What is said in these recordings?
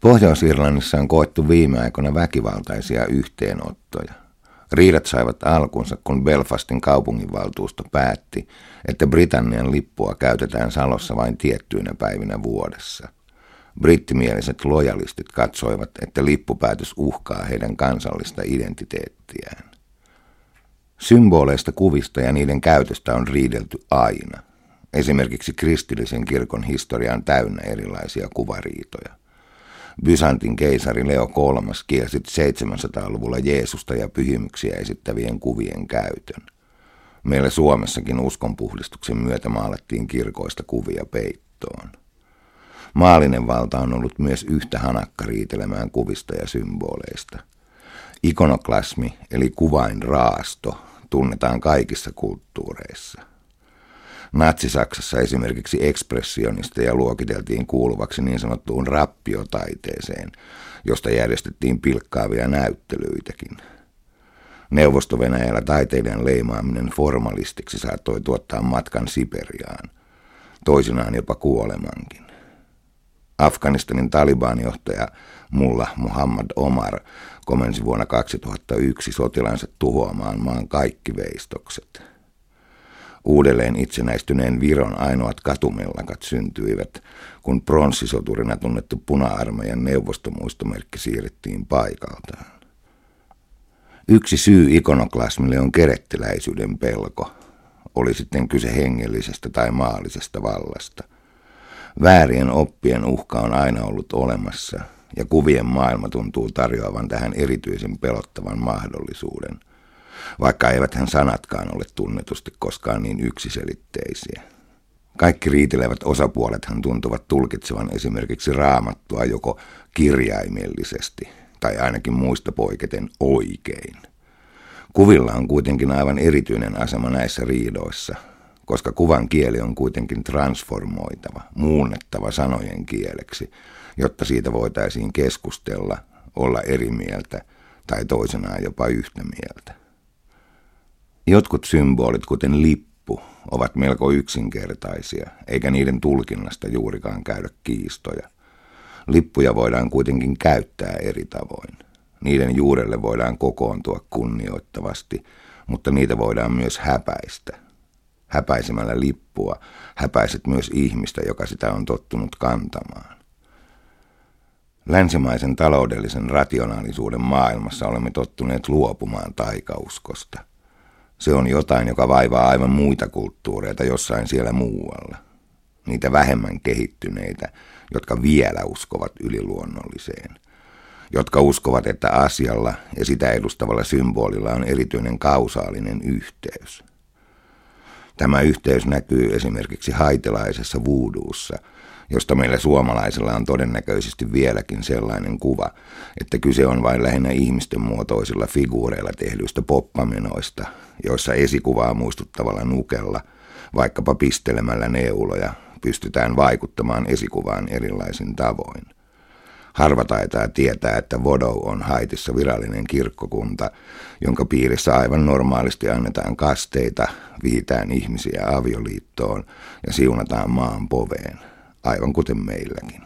Pohjois-Irlannissa on koettu viime aikoina väkivaltaisia yhteenottoja. Riidat saivat alkunsa, kun Belfastin kaupunginvaltuusto päätti, että Britannian lippua käytetään Salossa vain tiettyinä päivinä vuodessa. Brittimieliset lojalistit katsoivat, että lippupäätös uhkaa heidän kansallista identiteettiään. Symboleista, kuvista ja niiden käytöstä on riidelty aina. Esimerkiksi kristillisen kirkon historia on täynnä erilaisia kuvariitoja. Byzantin keisari Leo III kielsi 700-luvulla Jeesusta ja pyhimyksiä esittävien kuvien käytön. Meillä Suomessakin uskonpuhdistuksen myötä maalattiin kirkoista kuvia peittoon. Maallinen valta on ollut myös yhtä hanakka riitelemään kuvista ja symboleista. Ikonoklasmi eli kuvain raasto tunnetaan kaikissa kulttuureissa. Natsi-Saksassa esimerkiksi ekspressionisteja luokiteltiin kuuluvaksi niin sanottuun rappiotaiteeseen, josta järjestettiin pilkkaavia näyttelyitäkin. Neuvosto-Venäjällä taiteiden leimaaminen formalistiksi saattoi tuottaa matkan Siperiaan, toisinaan jopa kuolemankin. Afganistanin Taliban-johtaja Mulla Muhammad Omar komensi vuonna 2001 sotilansa tuhoamaan maan kaikki veistokset. Uudelleen itsenäistyneen Viron ainoat katumellakat syntyivät, kun pronssisoturina tunnettu puna-armeijan neuvostomuistomerkki siirrettiin paikaltaan. Yksi syy ikonoklasmille on kerettiläisyyden pelko, oli sitten kyse hengellisestä tai maallisesta vallasta. Väärien oppien uhka on aina ollut olemassa, ja kuvien maailma tuntuu tarjoavan tähän erityisen pelottavan mahdollisuuden – vaikka eivät hän sanatkaan ole tunnetusti koskaan niin yksiselitteisiä. Kaikki riitelevät osapuolethan tuntuvat tulkitsevan esimerkiksi raamattua joko kirjaimellisesti tai ainakin muista poiketen oikein. Kuvilla on kuitenkin aivan erityinen asema näissä riidoissa, koska kuvan kieli on kuitenkin transformoitava, muunnettava sanojen kieleksi, jotta siitä voitaisiin keskustella, olla eri mieltä tai toisenaan jopa yhtä mieltä. Jotkut symbolit, kuten lippu, ovat melko yksinkertaisia, eikä niiden tulkinnasta juurikaan käydä kiistoja. Lippuja voidaan kuitenkin käyttää eri tavoin. Niiden juurelle voidaan kokoontua kunnioittavasti, mutta niitä voidaan myös häpäistä. Häpäisemällä lippua häpäiset myös ihmistä, joka sitä on tottunut kantamaan. Länsimaisen taloudellisen rationaalisuuden maailmassa olemme tottuneet luopumaan taikauskosta. Se on jotain, joka vaivaa aivan muita kulttuureita jossain siellä muualla. Niitä vähemmän kehittyneitä, jotka vielä uskovat yliluonnolliseen. Jotka uskovat, että asialla ja sitä edustavalla symbolilla on erityinen kausaalinen yhteys. Tämä yhteys näkyy esimerkiksi haitelaisessa vuuduussa – josta meillä suomalaisilla on todennäköisesti vieläkin sellainen kuva, että kyse on vain lähinnä ihmisten muotoisilla figuureilla tehdyistä poppamenoista, joissa esikuvaa muistuttavalla nukella, vaikkapa pistelemällä neuloja, pystytään vaikuttamaan esikuvaan erilaisin tavoin. Harva taitaa tietää, että Vodou on Haitissa virallinen kirkkokunta, jonka piirissä aivan normaalisti annetaan kasteita, viitään ihmisiä avioliittoon ja siunataan maan poveen aivan kuten meilläkin.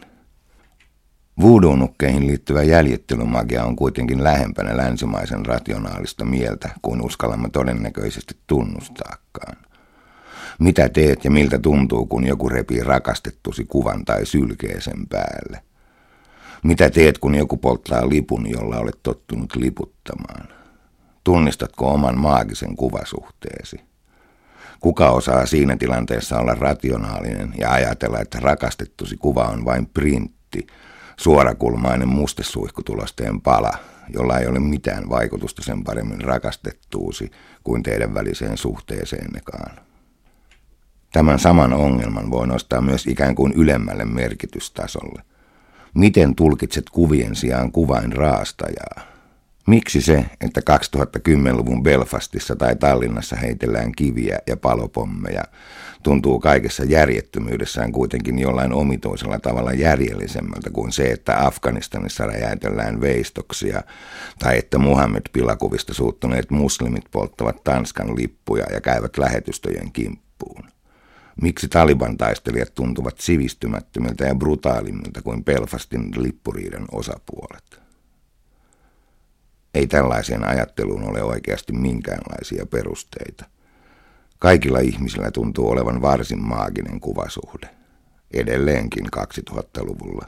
Voodoo-nukkeihin liittyvä jäljittelymagia on kuitenkin lähempänä länsimaisen rationaalista mieltä kuin uskallamme todennäköisesti tunnustaakaan. Mitä teet ja miltä tuntuu, kun joku repii rakastettusi kuvan tai sylkee sen päälle? Mitä teet, kun joku polttaa lipun, jolla olet tottunut liputtamaan? Tunnistatko oman maagisen kuvasuhteesi? Kuka osaa siinä tilanteessa olla rationaalinen ja ajatella, että rakastettusi kuva on vain printti, suorakulmainen mustesuihkutulosteen pala, jolla ei ole mitään vaikutusta sen paremmin rakastettuusi kuin teidän väliseen suhteeseennekaan. Tämän saman ongelman voi nostaa myös ikään kuin ylemmälle merkitystasolle. Miten tulkitset kuvien sijaan kuvain raastajaa? Miksi se, että 2010-luvun Belfastissa tai Tallinnassa heitellään kiviä ja palopommeja, tuntuu kaikessa järjettömyydessään kuitenkin jollain omituisella tavalla järjellisemmältä kuin se, että Afganistanissa räjäytellään veistoksia tai että Muhammed-pilakuvista suuttuneet muslimit polttavat Tanskan lippuja ja käyvät lähetystöjen kimppuun. Miksi Taliban taistelijat tuntuvat sivistymättömiltä ja brutaalimmilta kuin Belfastin lippuriiden osapuolet? Ei tällaiseen ajatteluun ole oikeasti minkäänlaisia perusteita. Kaikilla ihmisillä tuntuu olevan varsin maaginen kuvasuhde. Edelleenkin 2000-luvulla,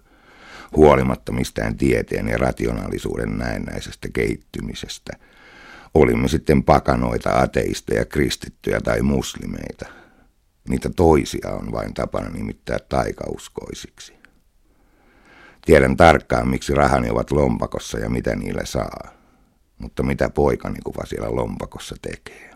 huolimatta mistään tieteen ja rationaalisuuden näennäisestä kehittymisestä. Olimme sitten pakanoita, ateisteja, kristittyjä tai muslimeita. Niitä toisia on vain tapana nimittää taikauskoisiksi. Tiedän tarkkaan, miksi rahani ovat lompakossa ja mitä niillä saa. Mutta mitä poikani kuva siellä lompakossa tekee?